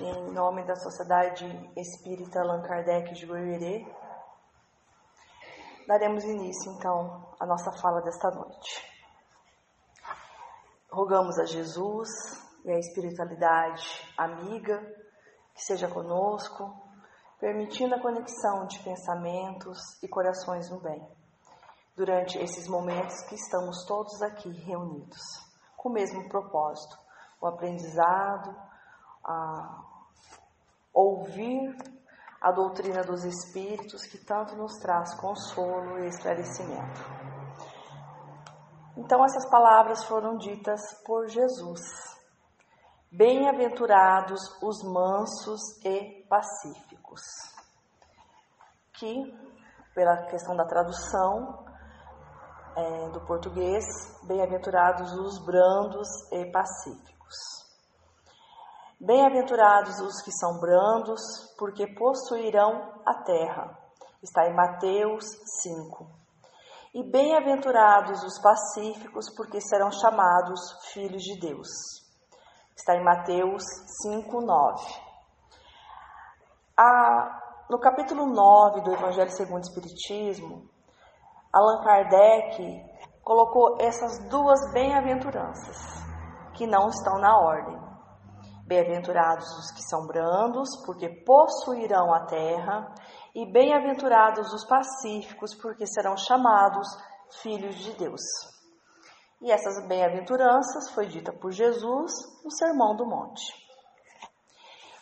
Em nome da Sociedade Espírita Allan Kardec de Goiânia, daremos início então à nossa fala desta noite. Rogamos a Jesus e a espiritualidade amiga que seja conosco, permitindo a conexão de pensamentos e corações no bem, durante esses momentos que estamos todos aqui reunidos, com o mesmo propósito, o aprendizado, a ouvir a doutrina dos Espíritos que tanto nos traz consolo e esclarecimento. Então, essas palavras foram ditas por Jesus. Bem-aventurados os mansos e pacíficos. Que, pela questão da tradução é, do português, bem-aventurados os brandos e pacíficos. Bem-aventurados os que são brandos, porque possuirão a terra. Está em Mateus 5. E bem-aventurados os pacíficos, porque serão chamados filhos de Deus. Está em Mateus 5, 9. no capítulo 9 do Evangelho segundo o Espiritismo, Allan Kardec colocou essas duas bem-aventuranças, que não estão na ordem. Bem-aventurados os que são brandos, porque possuirão a terra, e bem-aventurados os pacíficos, porque serão chamados filhos de Deus. E essas bem-aventuranças foi dita por Jesus no Sermão do Monte.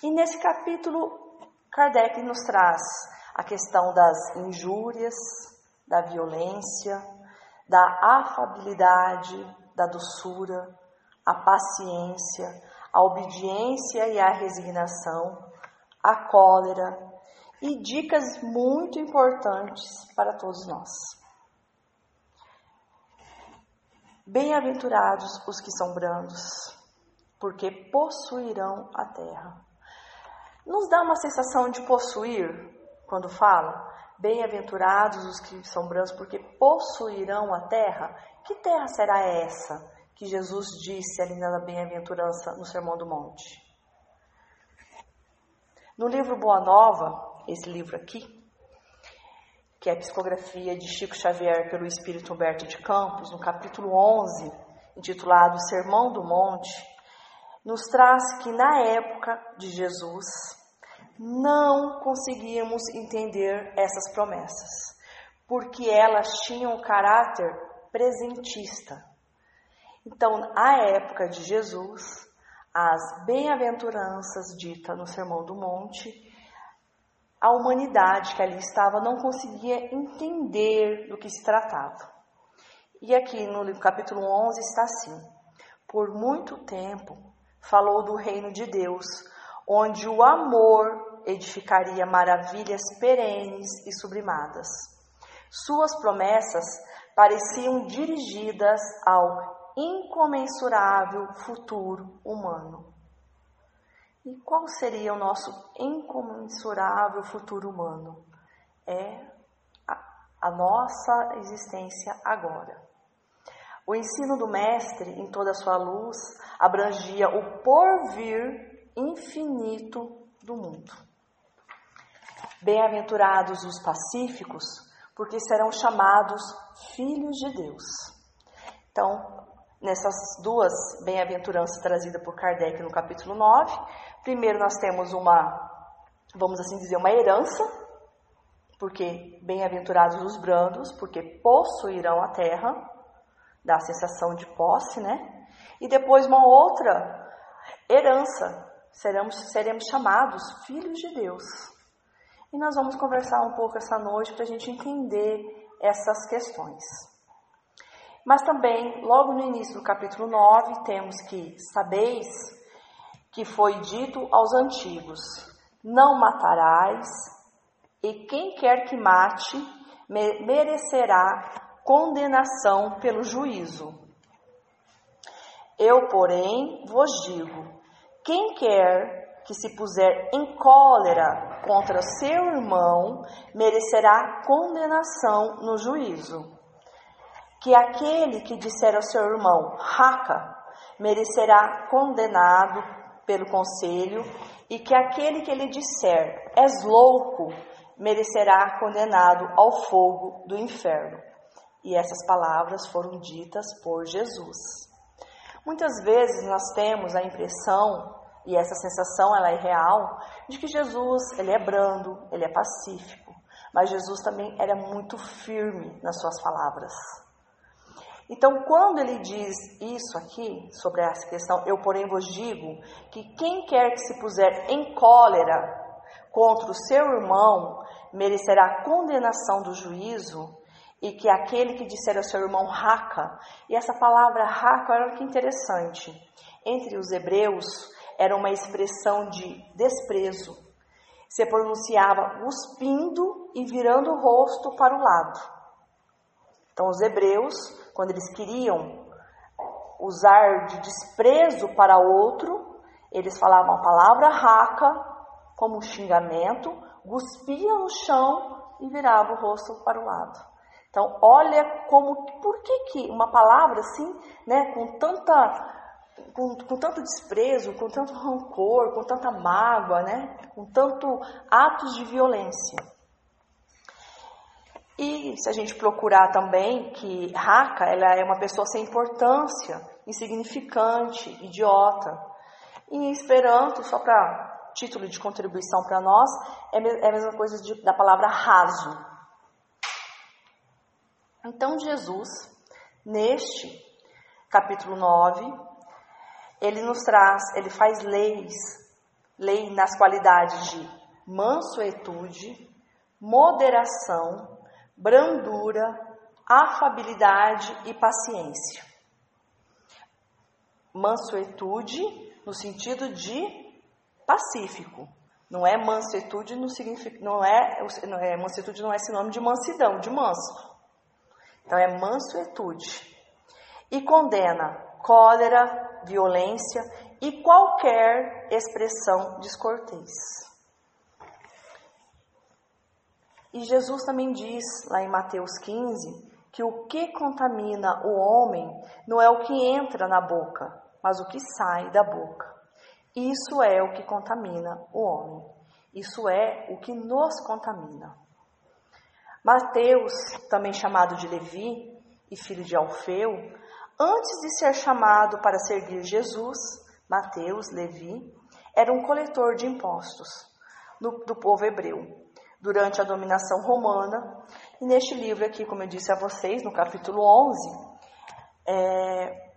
E nesse capítulo, Kardec nos traz a questão das injúrias, da violência, da afabilidade, da doçura, a paciência, a obediência e a resignação, a cólera e dicas muito importantes para todos nós. Bem-aventurados os que são brandos, porque possuirão a terra. Nos dá uma sensação de possuir quando fala? Bem-aventurados os que são brandos, porque possuirão a terra. Que terra será essa? Que Jesus disse ali na bem-aventurança no Sermão do Monte. No livro Boa Nova, esse livro aqui, que é a psicografia de Chico Xavier pelo Espírito Humberto de Campos, no capítulo 11, intitulado Sermão do Monte, nos traz que na época de Jesus não conseguíamos entender essas promessas, porque elas tinham caráter presentista. Então, à época de Jesus, as bem-aventuranças ditas no Sermão do Monte, a humanidade que ali estava não conseguia entender do que se tratava. E aqui no capítulo 11 está assim: Por muito tempo falou do reino de Deus, onde o amor edificaria maravilhas perenes e sublimadas. Suas promessas pareciam dirigidas ao incomensurável futuro humano. E qual seria o nosso incomensurável futuro humano? É a, a nossa existência agora. O ensino do Mestre, em toda a sua luz, abrangia o porvir infinito do mundo. Bem-aventurados os pacíficos, porque serão chamados filhos de Deus. Então, nessas duas bem-aventuranças trazidas por Kardec no capítulo 9. Primeiro, nós temos uma, vamos assim dizer, uma herança, porque bem-aventurados os brandos, porque possuirão a terra, dá a sensação de posse, né? E depois, uma outra herança, seremos, seremos chamados filhos de Deus. E nós vamos conversar um pouco essa noite para a gente entender essas questões. Mas também, logo no início do capítulo 9, temos que sabeis que foi dito aos antigos: Não matarás, e quem quer que mate merecerá condenação pelo juízo. Eu, porém, vos digo: quem quer que se puser em cólera contra seu irmão merecerá condenação no juízo que aquele que disser ao seu irmão, raca, merecerá condenado pelo conselho, e que aquele que lhe disser és louco, merecerá condenado ao fogo do inferno. E essas palavras foram ditas por Jesus. Muitas vezes nós temos a impressão, e essa sensação ela é real, de que Jesus ele é brando, ele é pacífico, mas Jesus também era muito firme nas suas palavras. Então, quando ele diz isso aqui, sobre essa questão, eu porém vos digo que quem quer que se puser em cólera contra o seu irmão merecerá condenação do juízo, e que aquele que disser ao seu irmão raca, e essa palavra raca, olha que interessante, entre os hebreus era uma expressão de desprezo, se pronunciava cuspindo e virando o rosto para o lado. Então, os hebreus, quando eles queriam usar de desprezo para outro, eles falavam a palavra raca como um xingamento, cuspia no chão e virava o rosto para o lado. Então, olha como, por que que uma palavra assim, né, com tanta com, com, tanto desprezo, com tanto rancor, com tanta mágoa, né? com tanto atos de violência. E se a gente procurar também que Raka ela é uma pessoa sem importância, insignificante, idiota. Em Esperanto, só para título de contribuição para nós, é, é a mesma coisa de, da palavra raso. Então Jesus, neste capítulo 9, ele nos traz, ele faz leis, lei nas qualidades de mansuetude, moderação, brandura, afabilidade e paciência. Mansuetude no sentido de pacífico. Não é mansuetude no significa, não é, não é mansuetude não é sinônimo de mansidão, de manso. Então é mansuetude. E condena cólera, violência e qualquer expressão descortês. E Jesus também diz lá em Mateus 15 que o que contamina o homem não é o que entra na boca, mas o que sai da boca. Isso é o que contamina o homem. Isso é o que nos contamina. Mateus, também chamado de Levi e filho de Alfeu, Antes de ser chamado para seguir Jesus, Mateus, Levi, era um coletor de impostos do povo hebreu durante a dominação romana. E neste livro aqui, como eu disse a vocês, no capítulo 11, é,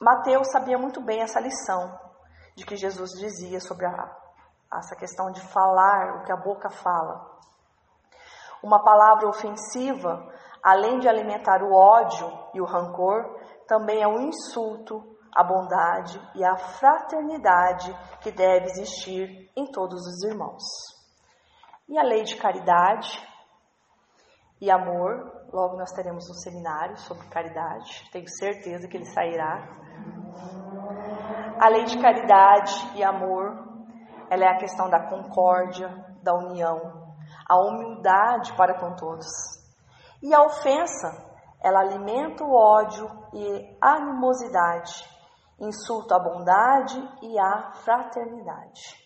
Mateus sabia muito bem essa lição de que Jesus dizia sobre a, essa questão de falar o que a boca fala. Uma palavra ofensiva além de alimentar o ódio e o rancor, também é um insulto à bondade e à fraternidade que deve existir em todos os irmãos. E a lei de caridade e amor, logo nós teremos um seminário sobre caridade, tenho certeza que ele sairá. A lei de caridade e amor, ela é a questão da concórdia, da união, a humildade para com todos e a ofensa, ela alimenta o ódio e a animosidade, insulta a bondade e a fraternidade.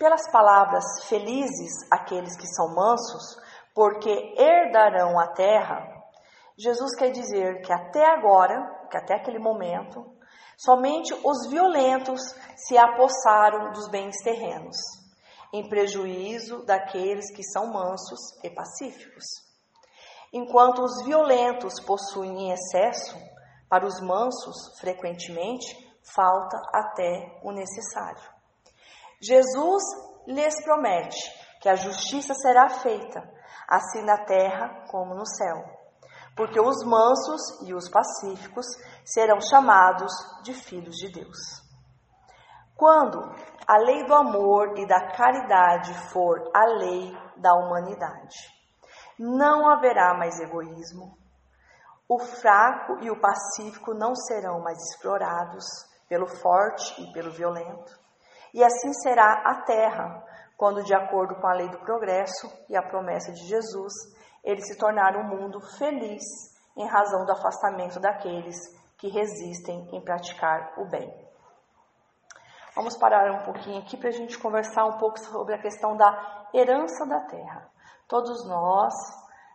Pelas palavras felizes aqueles que são mansos, porque herdarão a terra, Jesus quer dizer que até agora, que até aquele momento, somente os violentos se apossaram dos bens terrenos, em prejuízo daqueles que são mansos e pacíficos. Enquanto os violentos possuem em excesso, para os mansos, frequentemente, falta até o necessário. Jesus lhes promete que a justiça será feita, assim na terra como no céu, porque os mansos e os pacíficos serão chamados de filhos de Deus. Quando a lei do amor e da caridade for a lei da humanidade, não haverá mais egoísmo. O fraco e o pacífico não serão mais explorados pelo forte e pelo violento. E assim será a terra, quando, de acordo com a lei do progresso e a promessa de Jesus, ele se tornar um mundo feliz em razão do afastamento daqueles que resistem em praticar o bem. Vamos parar um pouquinho aqui para a gente conversar um pouco sobre a questão da herança da terra. Todos nós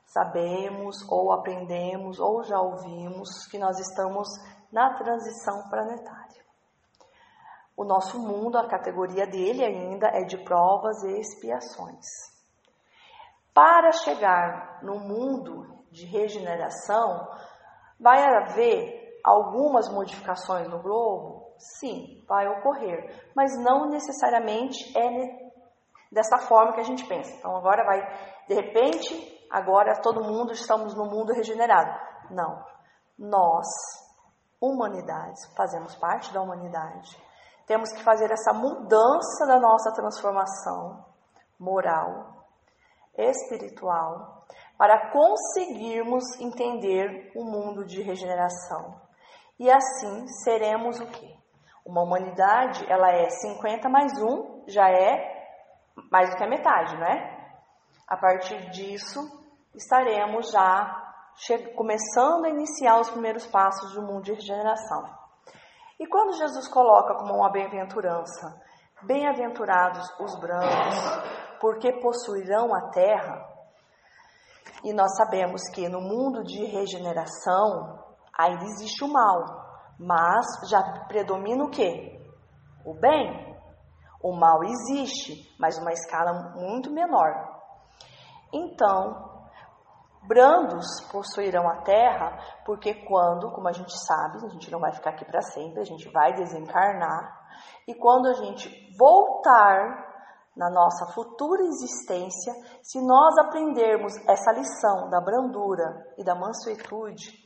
sabemos, ou aprendemos, ou já ouvimos que nós estamos na transição planetária. O nosso mundo, a categoria dele ainda é de provas e expiações. Para chegar no mundo de regeneração, vai haver algumas modificações no globo? Sim, vai ocorrer, mas não necessariamente é dessa forma que a gente pensa. Então agora vai, de repente, agora todo mundo estamos no mundo regenerado. Não. Nós, humanidade, fazemos parte da humanidade. Temos que fazer essa mudança da nossa transformação moral, espiritual, para conseguirmos entender o mundo de regeneração. E assim seremos o quê? Uma humanidade, ela é 50 mais 1, já é mais do que a metade, não é? A partir disso, estaremos já começando a iniciar os primeiros passos do mundo de regeneração. E quando Jesus coloca como uma bem-aventurança, bem-aventurados os brancos, porque possuirão a terra, e nós sabemos que no mundo de regeneração ainda existe o mal, mas já predomina o que? O bem. O mal existe, mas uma escala muito menor. Então, Brandos possuirão a terra, porque quando, como a gente sabe, a gente não vai ficar aqui para sempre, a gente vai desencarnar, e quando a gente voltar na nossa futura existência, se nós aprendermos essa lição da brandura e da mansuetude,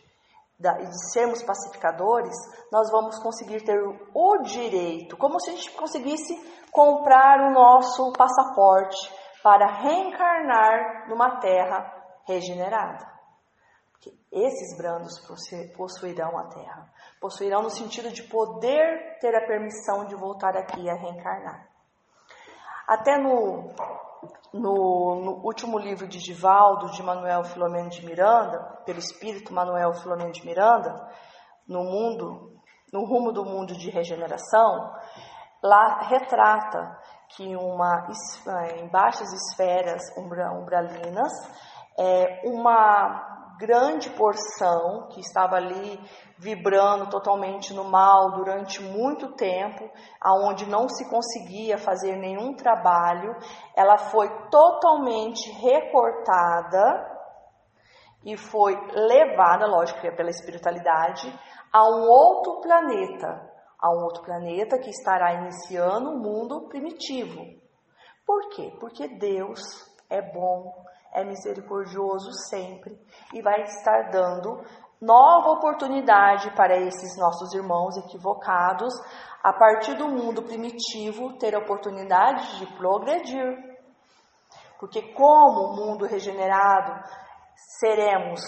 e de sermos pacificadores, nós vamos conseguir ter o direito, como se a gente conseguisse comprar o nosso passaporte para reencarnar numa terra regenerada. Porque esses brandos possuirão a terra. Possuirão no sentido de poder ter a permissão de voltar aqui a reencarnar. Até no, no, no último livro de Divaldo, de Manuel Filomeno de Miranda, pelo espírito Manuel Filomeno de Miranda, no mundo, no rumo do mundo de regeneração, lá retrata que uma, em baixas esferas umbralinas é, uma grande porção que estava ali vibrando totalmente no mal durante muito tempo, aonde não se conseguia fazer nenhum trabalho, ela foi totalmente recortada e foi levada, lógico que é pela espiritualidade, a um outro planeta, a um outro planeta que estará iniciando o um mundo primitivo. Por quê? Porque Deus é bom, é misericordioso sempre e vai estar dando nova oportunidade para esses nossos irmãos equivocados, a partir do mundo primitivo, ter a oportunidade de progredir. Porque, como o mundo regenerado, seremos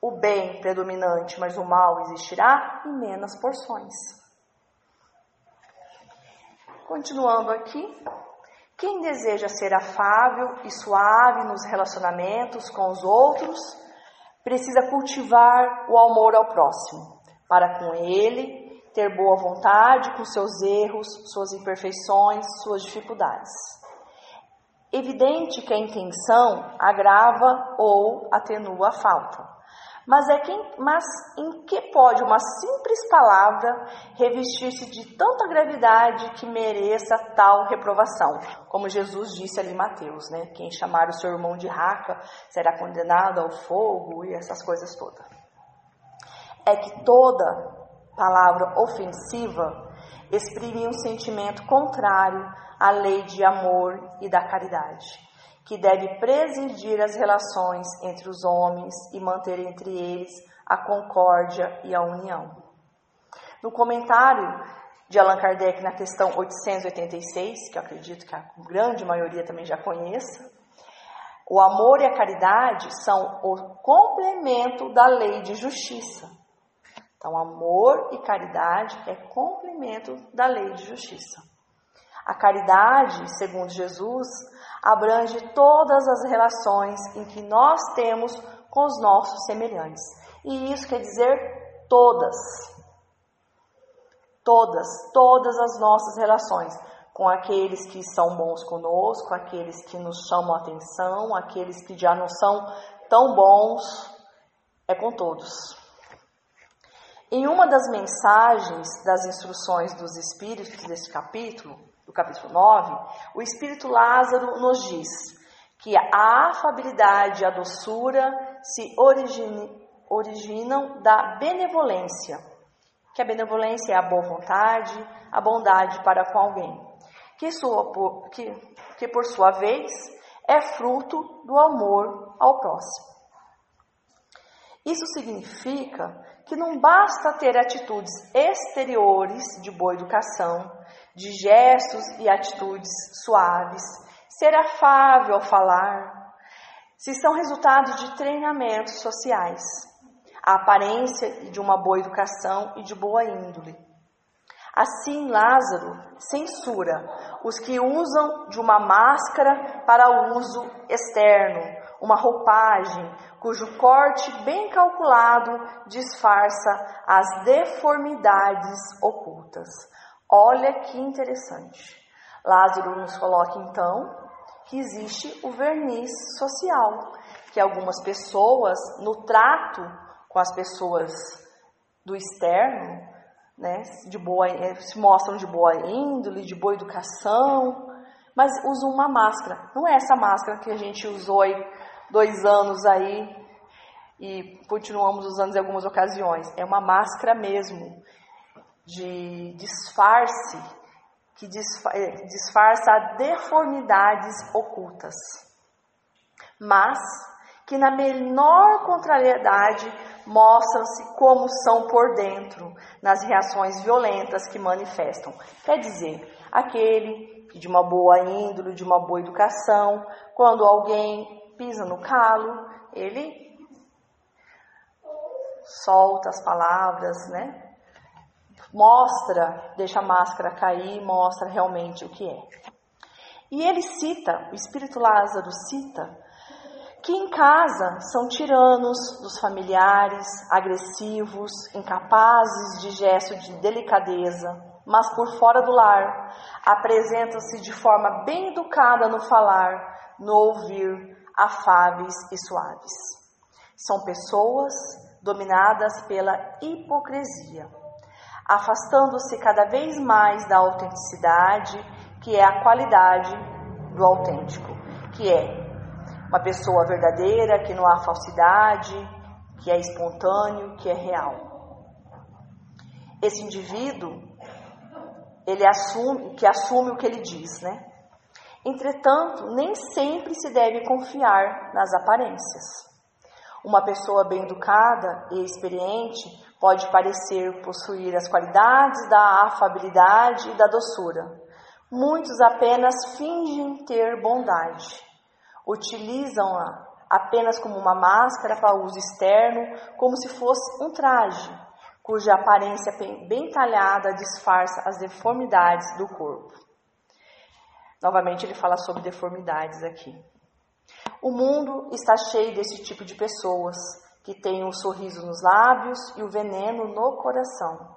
o bem predominante, mas o mal existirá em menos porções. Continuando aqui, quem deseja ser afável e suave nos relacionamentos com os outros, precisa cultivar o amor ao próximo, para com ele ter boa vontade com seus erros, suas imperfeições, suas dificuldades. Evidente que a intenção agrava ou atenua a falta. Mas, é quem, mas em que pode uma simples palavra revestir-se de tanta gravidade que mereça tal reprovação? Como Jesus disse ali em Mateus, né? Quem chamar o seu irmão de raca será condenado ao fogo e essas coisas todas. É que toda palavra ofensiva exprime um sentimento contrário à lei de amor e da caridade que deve presidir as relações entre os homens e manter entre eles a concórdia e a união. No comentário de Allan Kardec na questão 886, que eu acredito que a grande maioria também já conheça, o amor e a caridade são o complemento da lei de justiça. Então, amor e caridade é complemento da lei de justiça. A caridade, segundo Jesus, abrange todas as relações em que nós temos com os nossos semelhantes. E isso quer dizer todas. Todas, todas as nossas relações com aqueles que são bons conosco, aqueles que nos chamam a atenção, aqueles que já não são tão bons, é com todos. Em uma das mensagens das instruções dos Espíritos desse capítulo, do capítulo 9, o Espírito Lázaro nos diz que a afabilidade e a doçura se originam da benevolência, que a benevolência é a boa vontade, a bondade para com alguém, que, sua, que, que por sua vez é fruto do amor ao próximo. Isso significa que não basta ter atitudes exteriores de boa educação, de gestos e atitudes suaves, ser afável ao falar, se são resultados de treinamentos sociais, a aparência de uma boa educação e de boa índole. Assim, Lázaro censura os que usam de uma máscara para uso externo, uma roupagem cujo corte bem calculado disfarça as deformidades ocultas. Olha que interessante. Lázaro nos coloca então que existe o verniz social, que algumas pessoas no trato com as pessoas do externo, né, de boa, eh, se mostram de boa índole, de boa educação, mas usam uma máscara. Não é essa máscara que a gente usou aí dois anos aí e continuamos usando em algumas ocasiões. É uma máscara mesmo de disfarce que eh, disfarça deformidades ocultas, mas que na menor contrariedade mostram-se como são por dentro, nas reações violentas que manifestam. Quer dizer, aquele de uma boa índole, de uma boa educação, quando alguém pisa no calo, ele solta as palavras, né? Mostra, deixa a máscara cair, mostra realmente o que é. E ele cita, o Espírito Lázaro cita, que em casa são tiranos dos familiares, agressivos, incapazes de gesto de delicadeza, mas por fora do lar apresentam-se de forma bem educada no falar, no ouvir, afáveis e suaves. São pessoas dominadas pela hipocrisia, afastando-se cada vez mais da autenticidade, que é a qualidade do autêntico, que é uma pessoa verdadeira, que não há falsidade, que é espontâneo, que é real. Esse indivíduo, ele assume, que assume o que ele diz, né? Entretanto, nem sempre se deve confiar nas aparências. Uma pessoa bem educada e experiente pode parecer possuir as qualidades da afabilidade e da doçura. Muitos apenas fingem ter bondade. Utilizam-a apenas como uma máscara para uso externo, como se fosse um traje, cuja aparência bem talhada disfarça as deformidades do corpo. Novamente, ele fala sobre deformidades aqui. O mundo está cheio desse tipo de pessoas que têm um sorriso nos lábios e o veneno no coração,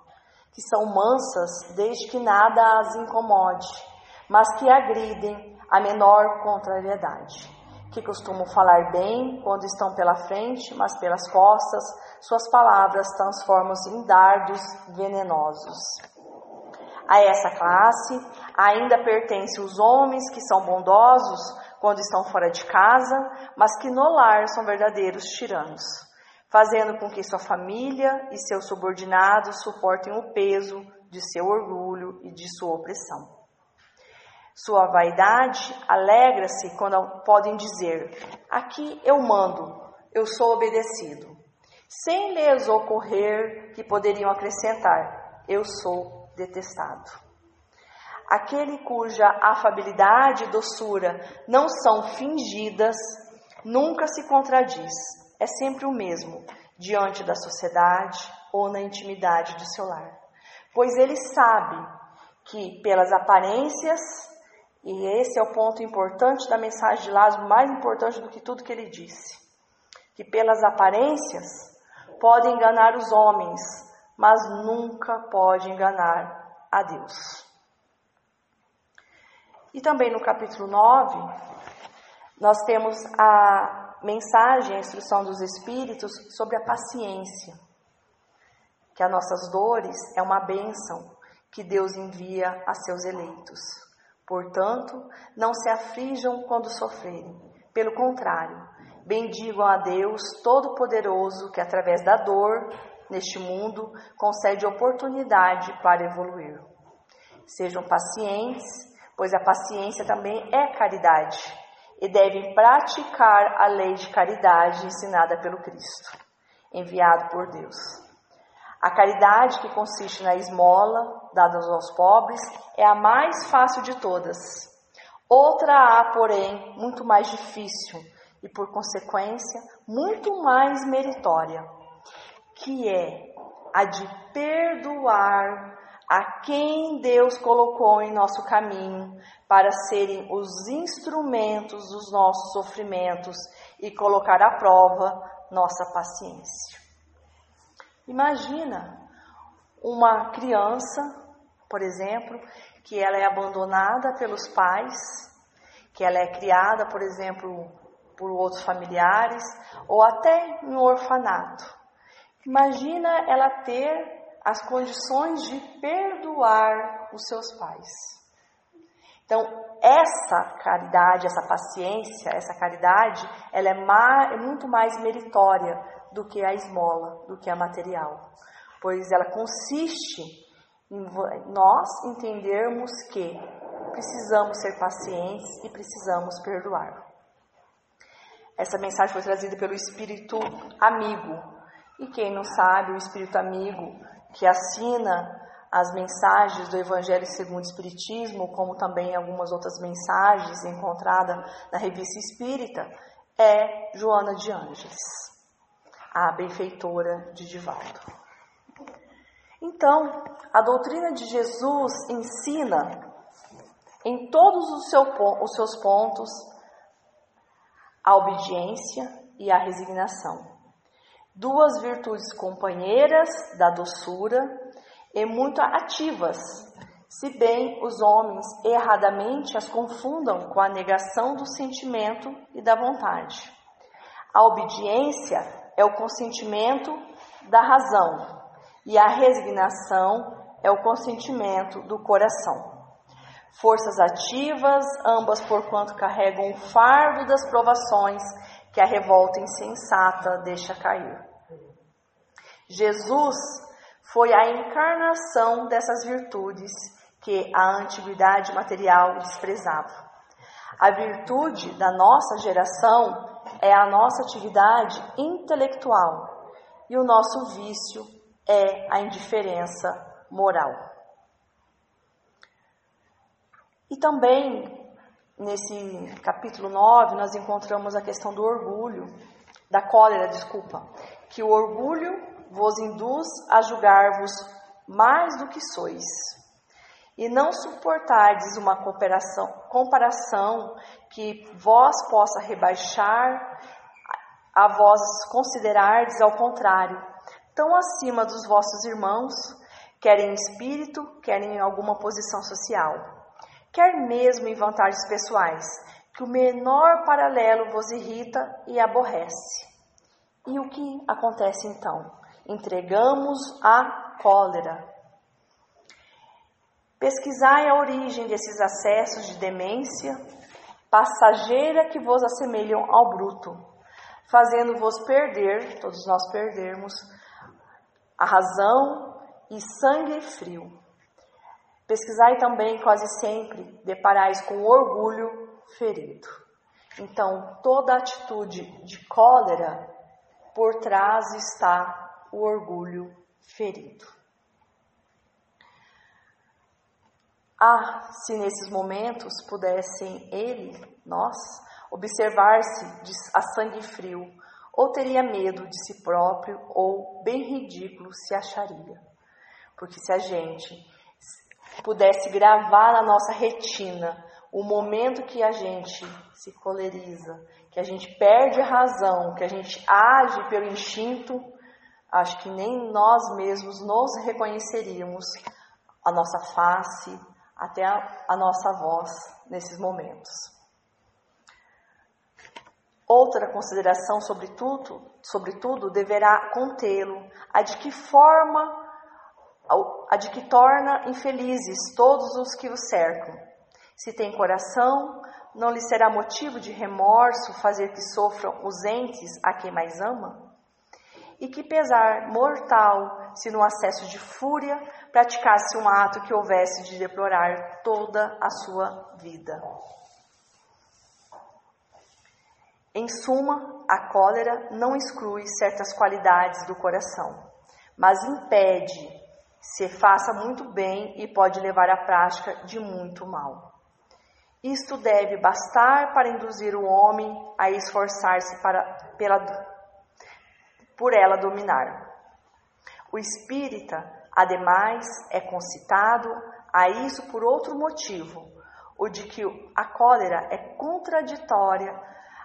que são mansas desde que nada as incomode, mas que agridem a menor contrariedade, que costumam falar bem quando estão pela frente, mas pelas costas suas palavras transformam-se em dardos venenosos. A essa classe ainda pertencem os homens que são bondosos quando estão fora de casa, mas que no lar são verdadeiros tiranos, fazendo com que sua família e seus subordinados suportem o peso de seu orgulho e de sua opressão. Sua vaidade alegra-se quando podem dizer: Aqui eu mando, eu sou obedecido, sem lhes ocorrer que poderiam acrescentar: Eu sou detestado. Aquele cuja afabilidade e doçura não são fingidas, nunca se contradiz, é sempre o mesmo, diante da sociedade ou na intimidade do seu lar. Pois ele sabe que pelas aparências, e esse é o ponto importante da mensagem de Lázaro, mais importante do que tudo que ele disse, que pelas aparências podem enganar os homens, mas nunca pode enganar a Deus. E também no capítulo 9, nós temos a mensagem, a instrução dos Espíritos sobre a paciência, que as nossas dores é uma bênção que Deus envia a seus eleitos. Portanto, não se aflijam quando sofrerem. Pelo contrário, bendigam a Deus Todo-Poderoso que, através da dor neste mundo, concede oportunidade para evoluir. Sejam pacientes pois a paciência também é caridade, e devem praticar a lei de caridade ensinada pelo Cristo, enviado por Deus. A caridade, que consiste na esmola dada aos pobres, é a mais fácil de todas. Outra há, porém, muito mais difícil e, por consequência, muito mais meritória, que é a de perdoar a quem Deus colocou em nosso caminho para serem os instrumentos dos nossos sofrimentos e colocar à prova nossa paciência. Imagina uma criança, por exemplo, que ela é abandonada pelos pais, que ela é criada, por exemplo, por outros familiares ou até em um orfanato. Imagina ela ter as condições de perdoar os seus pais. Então, essa caridade, essa paciência, essa caridade, ela é, é muito mais meritória do que a esmola, do que a material. Pois ela consiste em nós entendermos que precisamos ser pacientes e precisamos perdoar. Essa mensagem foi trazida pelo Espírito Amigo. E quem não sabe, o Espírito Amigo que assina as mensagens do Evangelho segundo o Espiritismo, como também algumas outras mensagens encontradas na revista Espírita, é Joana de Ângeles, a benfeitora de Divaldo. Então, a doutrina de Jesus ensina em todos os, seu, os seus pontos a obediência e a resignação duas virtudes companheiras da doçura e muito ativas, se bem os homens erradamente as confundam com a negação do sentimento e da vontade. A obediência é o consentimento da razão e a resignação é o consentimento do coração. Forças ativas, ambas porquanto carregam o fardo das provações que a revolta insensata deixa cair. Jesus foi a encarnação dessas virtudes que a antiguidade material desprezava. A virtude da nossa geração é a nossa atividade intelectual e o nosso vício é a indiferença moral. E também nesse capítulo 9, nós encontramos a questão do orgulho, da cólera, desculpa, que o orgulho vos induz a julgar-vos mais do que sois, e não suportardes uma comparação, comparação que vós possa rebaixar a vós considerardes ao contrário, tão acima dos vossos irmãos, querem em espírito, querem em alguma posição social quer mesmo em vantagens pessoais, que o menor paralelo vos irrita e aborrece. E o que acontece então? Entregamos a cólera. Pesquisai a origem desses acessos de demência passageira que vos assemelham ao bruto, fazendo-vos perder, todos nós perdermos, a razão e sangue frio. Pesquisai também quase sempre deparais com orgulho ferido. Então, toda atitude de cólera, por trás está o orgulho ferido. Ah, se nesses momentos pudessem ele, nós, observar-se a sangue frio, ou teria medo de si próprio, ou bem ridículo se acharia. Porque se a gente pudesse gravar na nossa retina o momento que a gente se coleriza, que a gente perde a razão, que a gente age pelo instinto, acho que nem nós mesmos nos reconheceríamos a nossa face, até a, a nossa voz nesses momentos. Outra consideração, sobretudo, sobretudo deverá contê-lo a de que forma, a de que torna infelizes todos os que o cercam. Se tem coração, não lhe será motivo de remorso fazer que sofram os entes a quem mais ama? E que pesar mortal se no acesso de fúria praticasse um ato que houvesse de deplorar toda a sua vida. Em suma, a cólera não exclui certas qualidades do coração, mas impede, se faça muito bem e pode levar à prática de muito mal. Isto deve bastar para induzir o homem a esforçar-se por ela dominar. O espírita, ademais, é concitado a isso por outro motivo, o de que a cólera é contraditória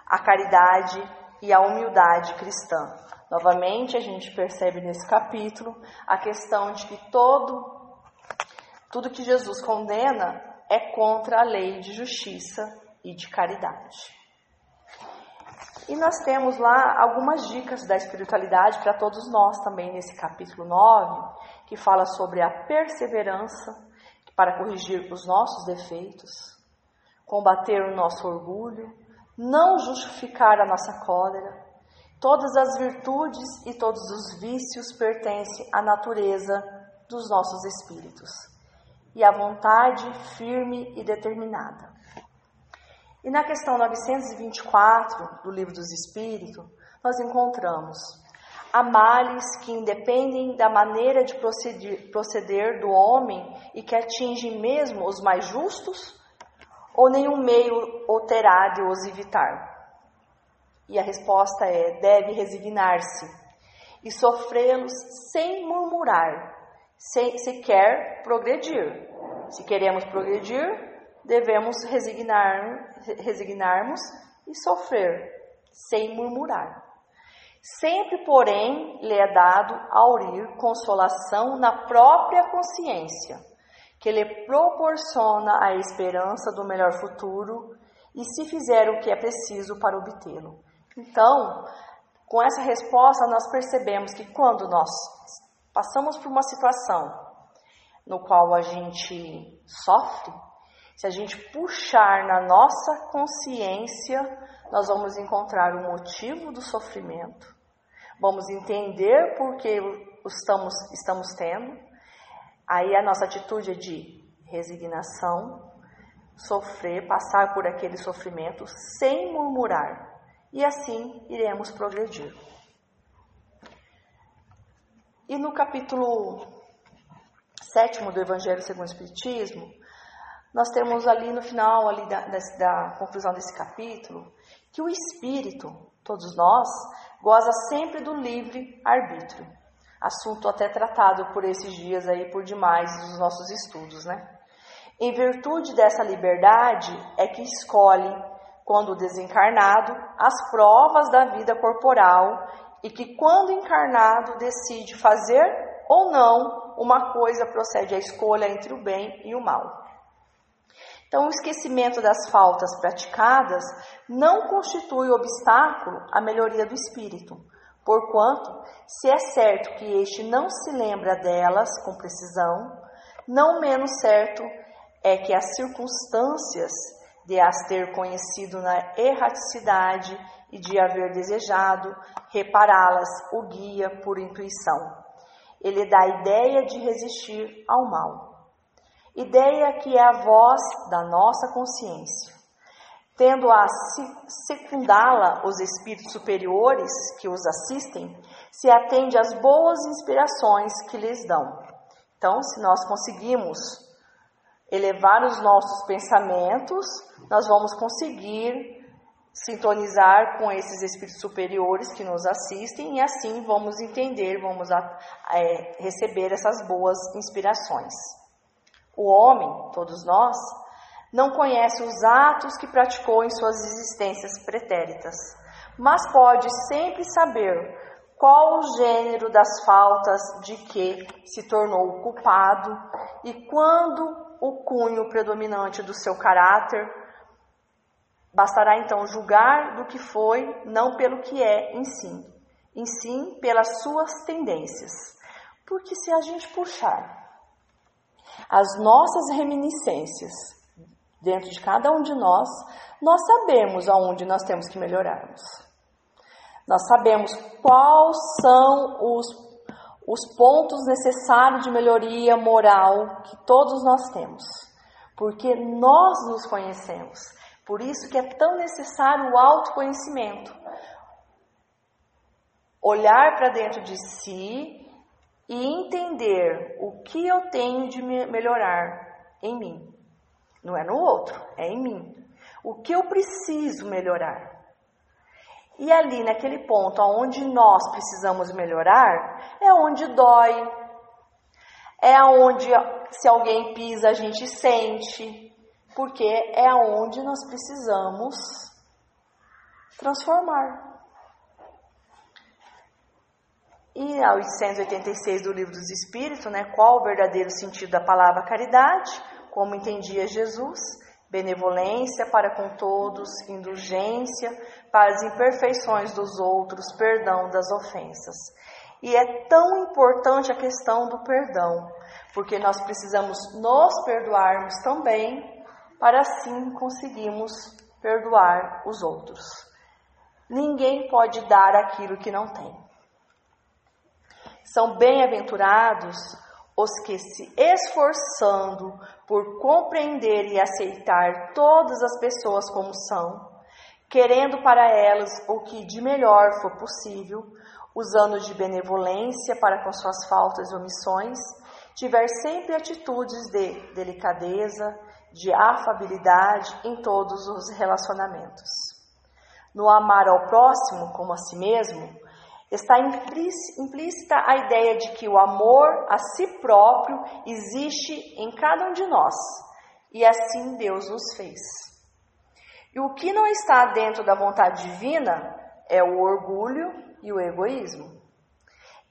à caridade e à humildade cristã. Novamente, a gente percebe nesse capítulo a questão de que todo tudo que Jesus condena é contra a lei de justiça e de caridade. E nós temos lá algumas dicas da espiritualidade para todos nós também nesse capítulo 9, que fala sobre a perseverança para corrigir os nossos defeitos, combater o nosso orgulho, não justificar a nossa cólera. Todas as virtudes e todos os vícios pertencem à natureza dos nossos espíritos e a vontade firme e determinada. E na questão 924 do Livro dos Espíritos, nós encontramos há males que independem da maneira de proceder, proceder do homem e que atingem mesmo os mais justos, ou nenhum meio o terá de os evitar? E a resposta é: deve resignar-se e sofrê-los sem murmurar, se, se quer progredir. Se queremos progredir, devemos resignar, resignarmos e sofrer, sem murmurar. Sempre, porém, lhe é dado aurir consolação na própria consciência, que lhe proporciona a esperança do melhor futuro e se fizer o que é preciso para obtê-lo. Então, com essa resposta, nós percebemos que quando nós passamos por uma situação no qual a gente sofre, se a gente puxar na nossa consciência, nós vamos encontrar o motivo do sofrimento, vamos entender por que estamos, estamos tendo. Aí a nossa atitude é de resignação, sofrer, passar por aquele sofrimento sem murmurar, e assim iremos progredir. E no capítulo sétimo do Evangelho segundo o Espiritismo, nós temos ali no final ali da, da, da conclusão desse capítulo que o Espírito, todos nós, goza sempre do livre arbítrio. Assunto até tratado por esses dias aí por demais dos nossos estudos, né? Em virtude dessa liberdade é que escolhe, quando desencarnado, as provas da vida corporal e que, quando encarnado, decide fazer ou não uma coisa, procede à escolha entre o bem e o mal. Então, o esquecimento das faltas praticadas não constitui obstáculo à melhoria do espírito, porquanto, se é certo que este não se lembra delas com precisão, não menos certo é que as circunstâncias de as ter conhecido na erraticidade e de haver desejado repará-las o guia por intuição. Ele dá a ideia de resistir ao mal. Ideia que é a voz da nossa consciência. Tendo a secundá-la os espíritos superiores que os assistem, se atende às boas inspirações que lhes dão. Então, se nós conseguimos elevar os nossos pensamentos, nós vamos conseguir sintonizar com esses espíritos superiores que nos assistem e assim vamos entender, vamos é, receber essas boas inspirações. O homem, todos nós, não conhece os atos que praticou em suas existências pretéritas, mas pode sempre saber qual o gênero das faltas de que se tornou culpado e quando o cunho predominante do seu caráter. Bastará então julgar do que foi, não pelo que é em si, em si pelas suas tendências. Porque se a gente puxar as nossas reminiscências dentro de cada um de nós, nós sabemos aonde nós temos que melhorarmos. Nós sabemos quais são os, os pontos necessários de melhoria moral que todos nós temos, porque nós nos conhecemos. Por isso que é tão necessário o autoconhecimento. Olhar para dentro de si e entender o que eu tenho de melhorar em mim. Não é no outro, é em mim. O que eu preciso melhorar. E ali, naquele ponto onde nós precisamos melhorar, é onde dói, é onde se alguém pisa a gente sente, porque é onde nós precisamos transformar. E a 886 do Livro dos Espíritos, né, qual o verdadeiro sentido da palavra caridade, como entendia Jesus, benevolência para com todos, indulgência para as imperfeições dos outros, perdão das ofensas. E é tão importante a questão do perdão, porque nós precisamos nos perdoarmos também, para assim conseguirmos perdoar os outros. Ninguém pode dar aquilo que não tem. São bem-aventurados os que se esforçando por compreender e aceitar todas as pessoas como são, querendo para elas o que de melhor for possível, usando de benevolência para com suas faltas e omissões, tiver sempre atitudes de delicadeza, de afabilidade em todos os relacionamentos. No amar ao próximo como a si mesmo, está implícita a ideia de que o amor a si próprio existe em cada um de nós e assim Deus nos fez. E o que não está dentro da vontade divina é o orgulho e o egoísmo.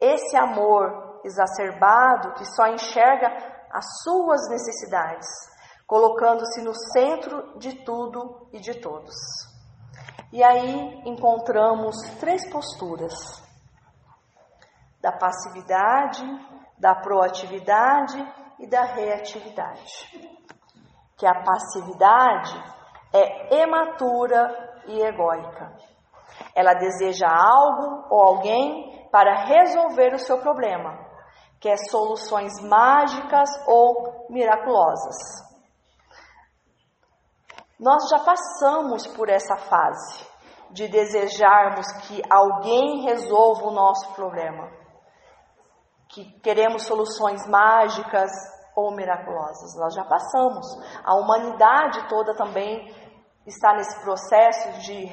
Esse amor exacerbado que só enxerga as suas necessidades, colocando-se no centro de tudo e de todos. E aí encontramos três posturas da passividade, da proatividade e da reatividade. Que a passividade é ematura e egóica. Ela deseja algo ou alguém para resolver o seu problema, quer soluções mágicas ou miraculosas. Nós já passamos por essa fase de desejarmos que alguém resolva o nosso problema que queremos soluções mágicas ou miraculosas. Nós já passamos. A humanidade toda também está nesse processo de,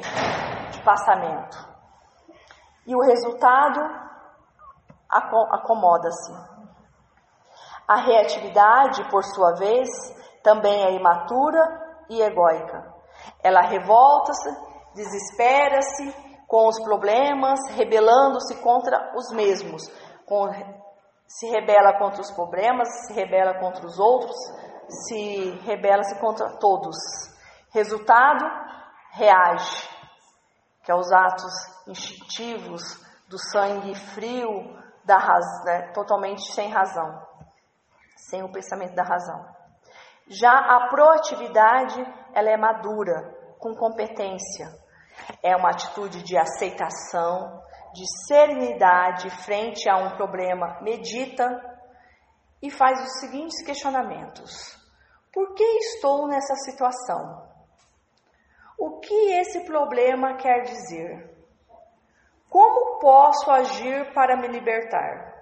de passamento. E o resultado acomoda-se. A reatividade, por sua vez, também é imatura e egóica. Ela revolta-se, desespera-se com os problemas, rebelando-se contra os mesmos, se rebela contra os problemas, se rebela contra os outros, se rebela-se contra todos. Resultado, reage, que é os atos instintivos do sangue frio, da raz, né, totalmente sem razão, sem o pensamento da razão. Já a proatividade, ela é madura, com competência. É uma atitude de aceitação, de serenidade frente a um problema, medita e faz os seguintes questionamentos: Por que estou nessa situação? O que esse problema quer dizer? Como posso agir para me libertar?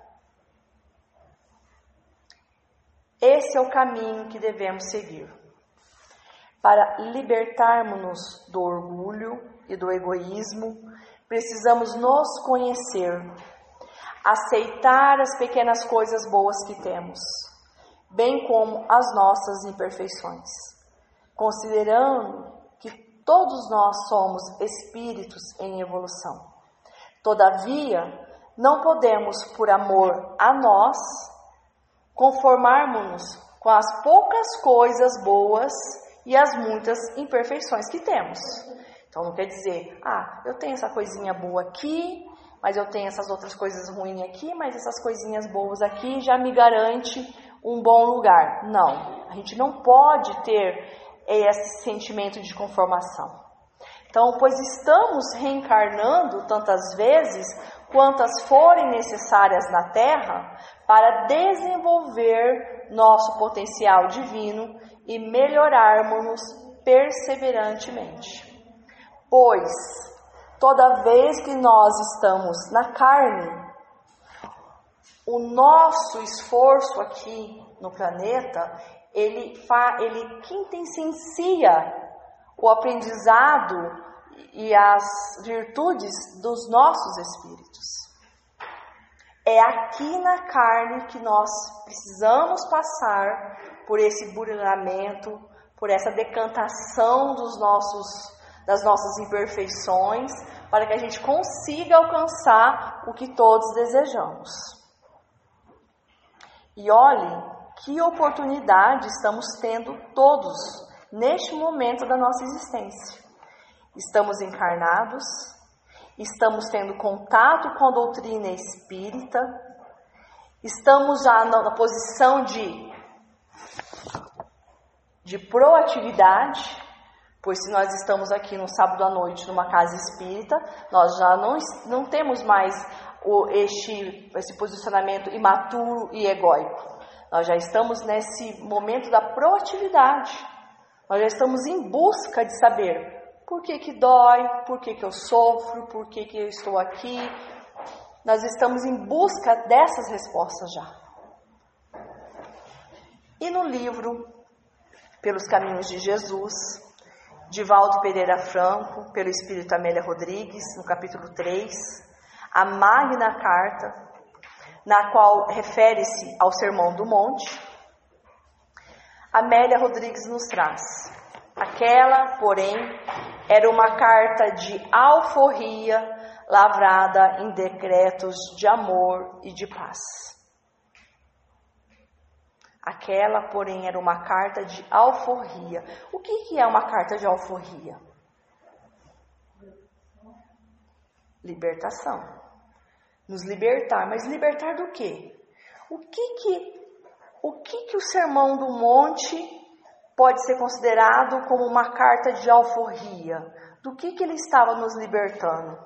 Esse é o caminho que devemos seguir. Para libertarmos-nos do orgulho e do egoísmo, Precisamos nos conhecer, aceitar as pequenas coisas boas que temos, bem como as nossas imperfeições, considerando que todos nós somos espíritos em evolução. Todavia, não podemos, por amor a nós, conformarmos-nos com as poucas coisas boas e as muitas imperfeições que temos. Então não quer dizer, ah, eu tenho essa coisinha boa aqui, mas eu tenho essas outras coisas ruins aqui, mas essas coisinhas boas aqui já me garante um bom lugar. Não, a gente não pode ter esse sentimento de conformação. Então, pois estamos reencarnando tantas vezes quantas forem necessárias na Terra para desenvolver nosso potencial divino e melhorarmos perseverantemente. Pois toda vez que nós estamos na carne, o nosso esforço aqui no planeta, ele, fa, ele quintessencia o aprendizado e as virtudes dos nossos espíritos. É aqui na carne que nós precisamos passar por esse burilamento, por essa decantação dos nossos, das nossas imperfeições, para que a gente consiga alcançar o que todos desejamos. E olhe que oportunidade estamos tendo todos neste momento da nossa existência. Estamos encarnados, estamos tendo contato com a doutrina espírita, estamos já na posição de, de proatividade, pois se nós estamos aqui no sábado à noite numa casa espírita, nós já não, não temos mais o, este, esse posicionamento imaturo e egóico. Nós já estamos nesse momento da proatividade. Nós já estamos em busca de saber por que, que dói, por que, que eu sofro, por que, que eu estou aqui. Nós estamos em busca dessas respostas já. E no livro Pelos Caminhos de Jesus, de Valdo Pereira Franco, pelo Espírito Amélia Rodrigues, no capítulo 3, a Magna Carta, na qual refere-se ao Sermão do Monte, Amélia Rodrigues nos traz. Aquela, porém, era uma carta de alforria lavrada em decretos de amor e de paz. Aquela, porém, era uma carta de alforria. O que, que é uma carta de alforria? Libertação. Nos libertar, mas libertar do quê? O que que o que que o Sermão do Monte pode ser considerado como uma carta de alforria. Do que, que ele estava nos libertando?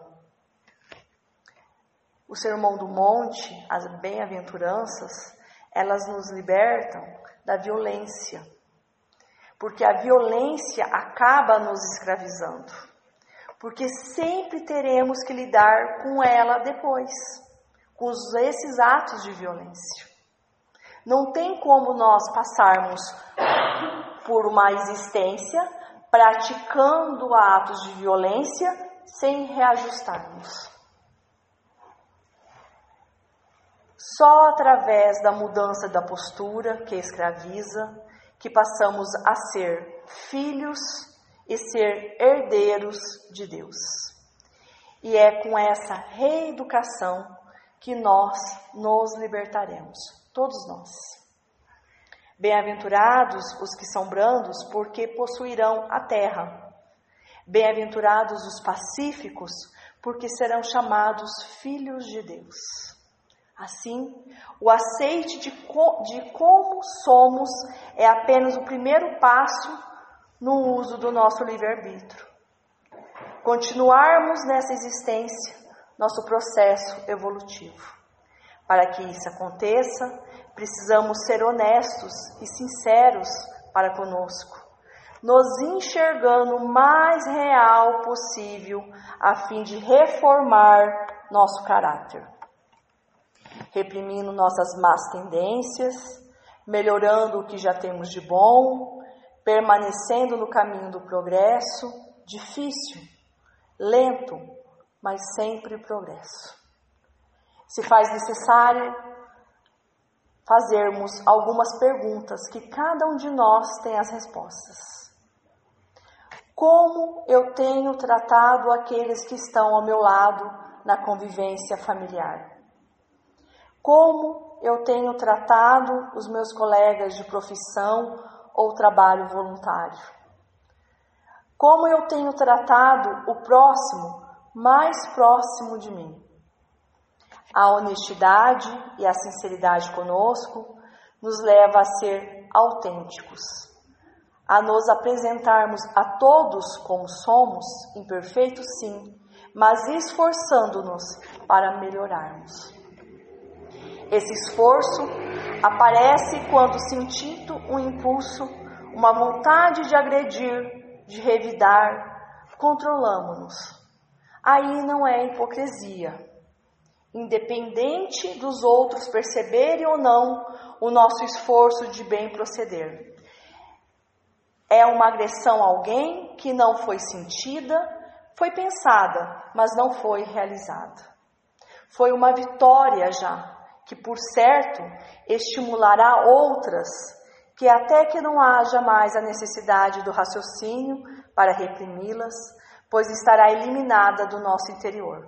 O Sermão do Monte, as bem-aventuranças, elas nos libertam da violência. Porque a violência acaba nos escravizando. Porque sempre teremos que lidar com ela depois, com esses atos de violência. Não tem como nós passarmos por uma existência praticando atos de violência sem reajustarmos. Só através da mudança da postura que escraviza que passamos a ser filhos e ser herdeiros de Deus. E é com essa reeducação que nós nos libertaremos, todos nós. Bem-aventurados os que são brandos, porque possuirão a terra. Bem-aventurados os pacíficos, porque serão chamados filhos de Deus. Assim, o aceite de, co de como somos é apenas o primeiro passo no uso do nosso livre-arbítrio. Continuarmos nessa existência, nosso processo evolutivo. Para que isso aconteça, precisamos ser honestos e sinceros para conosco, nos enxergando o mais real possível a fim de reformar nosso caráter, reprimindo nossas más tendências, melhorando o que já temos de bom, permanecendo no caminho do progresso, difícil, lento, mas sempre progresso. Se faz necessário fazermos algumas perguntas que cada um de nós tem as respostas. Como eu tenho tratado aqueles que estão ao meu lado na convivência familiar? Como eu tenho tratado os meus colegas de profissão ou trabalho voluntário? Como eu tenho tratado o próximo mais próximo de mim? A honestidade e a sinceridade conosco nos leva a ser autênticos, a nos apresentarmos a todos como somos, imperfeitos sim, mas esforçando-nos para melhorarmos. Esse esforço aparece quando sentindo um impulso, uma vontade de agredir, de revidar, controlamos-nos. Aí não é hipocrisia, independente dos outros perceberem ou não o nosso esforço de bem proceder. É uma agressão a alguém que não foi sentida, foi pensada, mas não foi realizada. Foi uma vitória já, que por certo estimulará outras, que até que não haja mais a necessidade do raciocínio para reprimi-las, pois estará eliminada do nosso interior.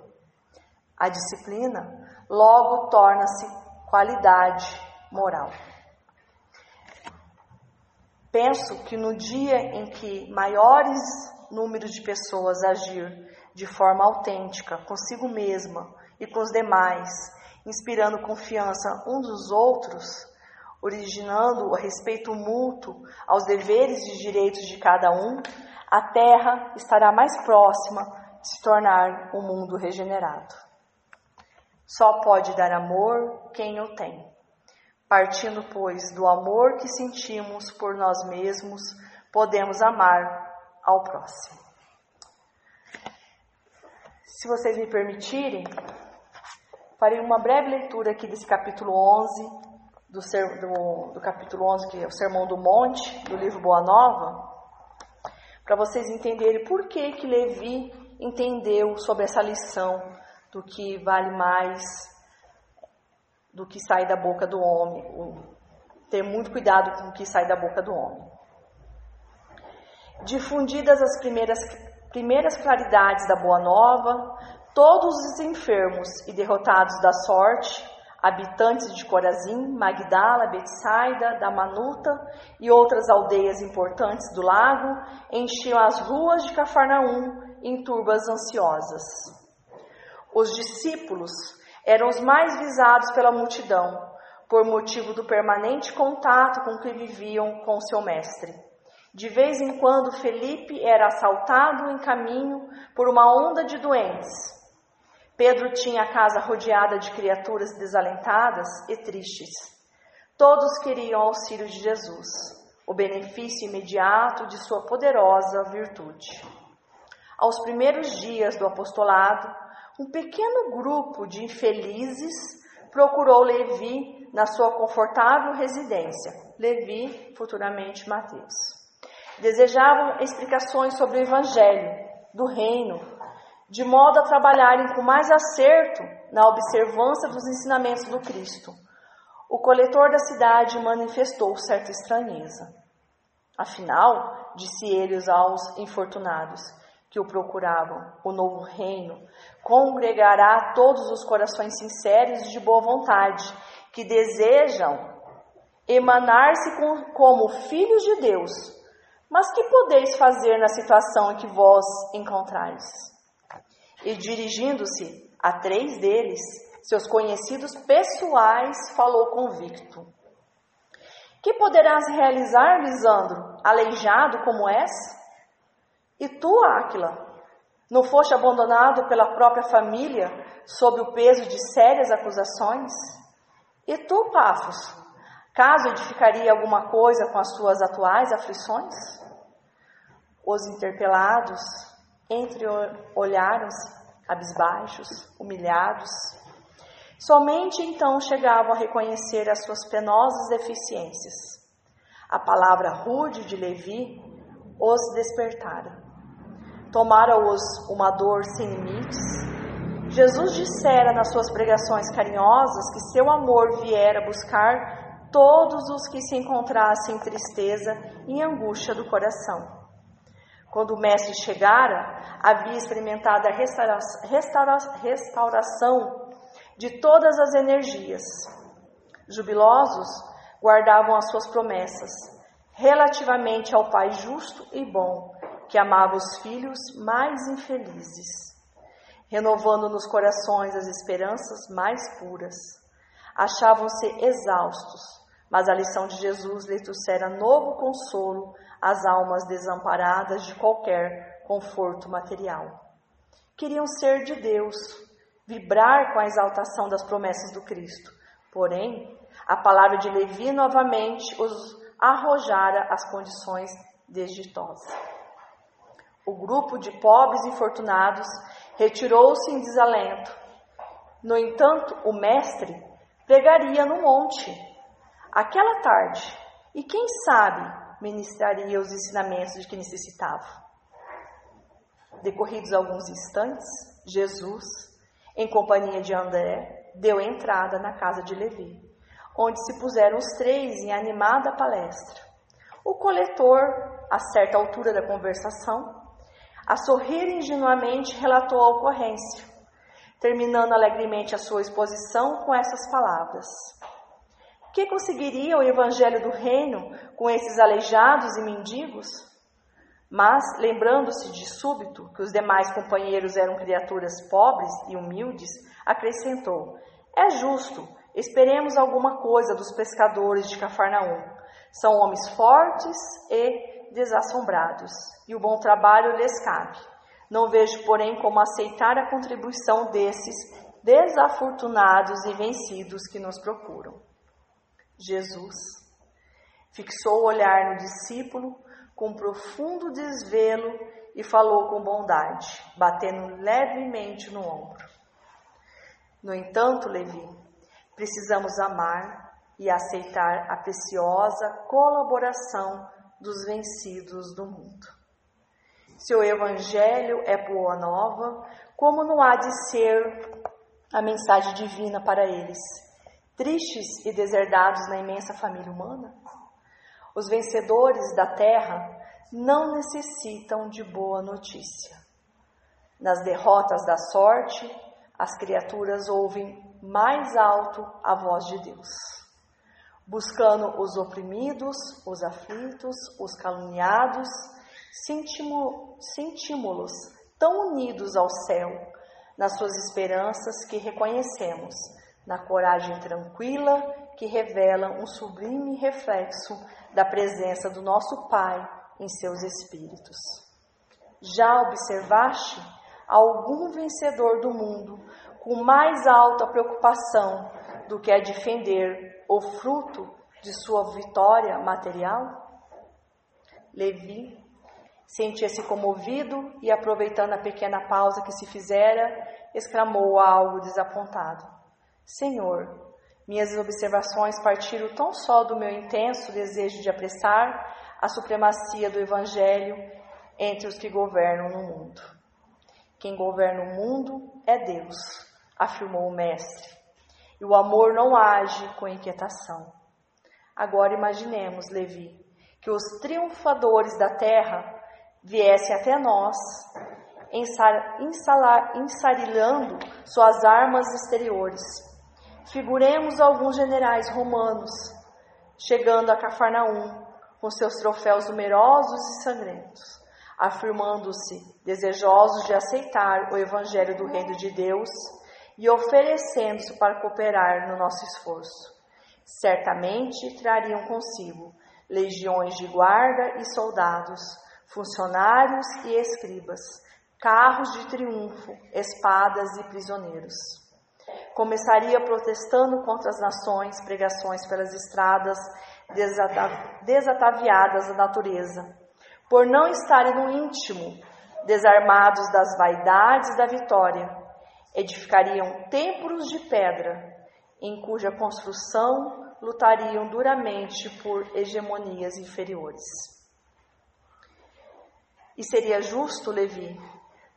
A disciplina logo torna-se qualidade moral. Penso que no dia em que maiores números de pessoas agir de forma autêntica consigo mesma e com os demais, inspirando confiança uns dos outros, originando o respeito mútuo aos deveres e direitos de cada um, a Terra estará mais próxima de se tornar um mundo regenerado. Só pode dar amor quem o tem. Partindo, pois, do amor que sentimos por nós mesmos, podemos amar ao próximo. Se vocês me permitirem, farei uma breve leitura aqui desse capítulo 11, do, ser, do, do capítulo 11, que é o Sermão do Monte, do livro Boa Nova, para vocês entenderem por que que Levi entendeu sobre essa lição do que vale mais do que sai da boca do homem. Ter muito cuidado com o que sai da boca do homem. Difundidas as primeiras, primeiras claridades da Boa Nova, todos os enfermos e derrotados da sorte, habitantes de Corazim, Magdala, Betsaida, Damanuta e outras aldeias importantes do lago, enchiam as ruas de Cafarnaum em turbas ansiosas. Os discípulos eram os mais visados pela multidão, por motivo do permanente contato com que viviam com seu mestre. De vez em quando, Felipe era assaltado em caminho por uma onda de doentes. Pedro tinha a casa rodeada de criaturas desalentadas e tristes. Todos queriam auxílio de Jesus, o benefício imediato de sua poderosa virtude. Aos primeiros dias do apostolado, um pequeno grupo de infelizes procurou Levi na sua confortável residência, Levi, futuramente Mateus. Desejavam explicações sobre o Evangelho, do Reino, de modo a trabalharem com mais acerto na observância dos ensinamentos do Cristo. O coletor da cidade manifestou certa estranheza. Afinal, disse ele aos infortunados, que o procuravam, o novo reino, congregará todos os corações sinceros e de boa vontade, que desejam emanar-se como filhos de Deus. Mas que podeis fazer na situação em que vós encontrais? E dirigindo-se a três deles, seus conhecidos pessoais, falou convicto: Que poderás realizar, Lisandro, aleijado como és? E tu, Áquila, não foste abandonado pela própria família sob o peso de sérias acusações? E tu, Pafos, caso edificaria alguma coisa com as suas atuais aflições? Os interpelados entre olharam-se, cabisbaixos, humilhados. Somente então chegavam a reconhecer as suas penosas deficiências. A palavra rude de Levi os despertara tomara-os uma dor sem limites. Jesus dissera nas suas pregações carinhosas que seu amor viera buscar todos os que se encontrassem em tristeza e angústia do coração. Quando o mestre chegara, havia experimentado a restaura, restaura, restauração de todas as energias. Jubilosos, guardavam as suas promessas relativamente ao Pai justo e bom, que amava os filhos mais infelizes, renovando nos corações as esperanças mais puras. Achavam-se exaustos, mas a lição de Jesus lhe trouxera novo consolo às almas desamparadas de qualquer conforto material. Queriam ser de Deus, vibrar com a exaltação das promessas do Cristo. Porém, a palavra de Levi novamente os arrojara as condições desditosas. O grupo de pobres infortunados retirou-se em desalento. No entanto, o mestre pregaria no monte aquela tarde e, quem sabe, ministraria os ensinamentos de que necessitava. Decorridos alguns instantes, Jesus, em companhia de André, deu entrada na casa de Levi, onde se puseram os três em animada palestra. O coletor, a certa altura da conversação, a sorrir ingenuamente, relatou a ocorrência, terminando alegremente a sua exposição com essas palavras: Que conseguiria o evangelho do reino com esses aleijados e mendigos? Mas, lembrando-se de súbito que os demais companheiros eram criaturas pobres e humildes, acrescentou: É justo, esperemos alguma coisa dos pescadores de Cafarnaum. São homens fortes e desassombrados, e o bom trabalho lhes cabe. Não vejo, porém, como aceitar a contribuição desses desafortunados e vencidos que nos procuram. Jesus fixou o olhar no discípulo com profundo desvelo e falou com bondade, batendo levemente no ombro. No entanto, Levi, precisamos amar e aceitar a preciosa colaboração dos vencidos do mundo. Se o Evangelho é boa nova, como não há de ser a mensagem divina para eles, tristes e deserdados na imensa família humana? Os vencedores da terra não necessitam de boa notícia. Nas derrotas da sorte, as criaturas ouvem mais alto a voz de Deus buscando os oprimidos, os aflitos, os caluniados, sentimos-los tão unidos ao céu, nas suas esperanças que reconhecemos, na coragem tranquila que revela um sublime reflexo da presença do nosso Pai em seus espíritos. Já observaste algum vencedor do mundo com mais alta preocupação do que a defender o fruto de sua vitória material? Levi sentia-se comovido e, aproveitando a pequena pausa que se fizera, exclamou algo desapontado: Senhor, minhas observações partiram tão só do meu intenso desejo de apressar a supremacia do Evangelho entre os que governam no mundo. Quem governa o mundo é Deus, afirmou o Mestre e o amor não age com inquietação. Agora imaginemos, Levi, que os triunfadores da terra viessem até nós, ensarilhando suas armas exteriores. Figuremos alguns generais romanos chegando a Cafarnaum com seus troféus numerosos e sangrentos, afirmando-se desejosos de aceitar o evangelho do reino de Deus e oferecendo-se para cooperar no nosso esforço. Certamente trariam consigo legiões de guarda e soldados, funcionários e escribas, carros de triunfo, espadas e prisioneiros. Começaria protestando contra as nações, pregações pelas estradas desataviadas da natureza, por não estarem no íntimo, desarmados das vaidades da vitória, edificariam templos de pedra, em cuja construção lutariam duramente por hegemonias inferiores. E seria justo, Levi,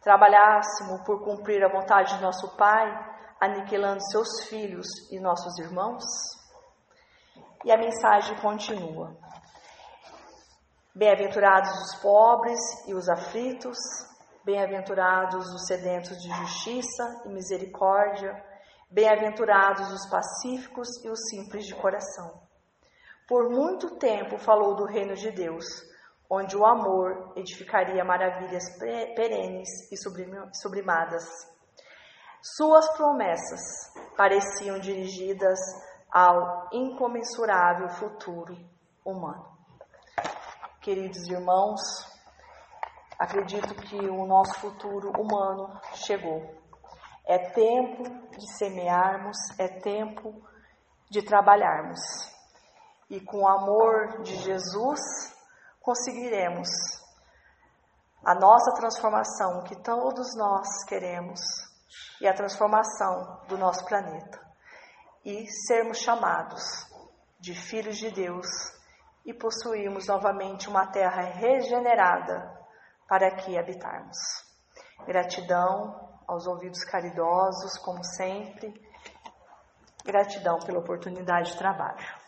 trabalhássemos por cumprir a vontade de nosso Pai, aniquilando seus filhos e nossos irmãos? E a mensagem continua. Bem-aventurados os pobres e os aflitos, Bem-aventurados os sedentos de justiça e misericórdia, Bem-aventurados os pacíficos e os simples de coração. Por muito tempo falou do reino de Deus, onde o amor edificaria maravilhas perenes e sublimadas. Suas promessas pareciam dirigidas ao incomensurável futuro humano. Queridos irmãos, acredito que o nosso futuro humano chegou. É tempo de semearmos, é tempo de trabalharmos. E com o amor de Jesus, conseguiremos a nossa transformação que todos nós queremos e a transformação do nosso planeta. E sermos chamados de filhos de Deus e possuirmos novamente uma terra regenerada para aqui habitarmos. Gratidão aos ouvidos caridosos, como sempre. Gratidão pela oportunidade de trabalho.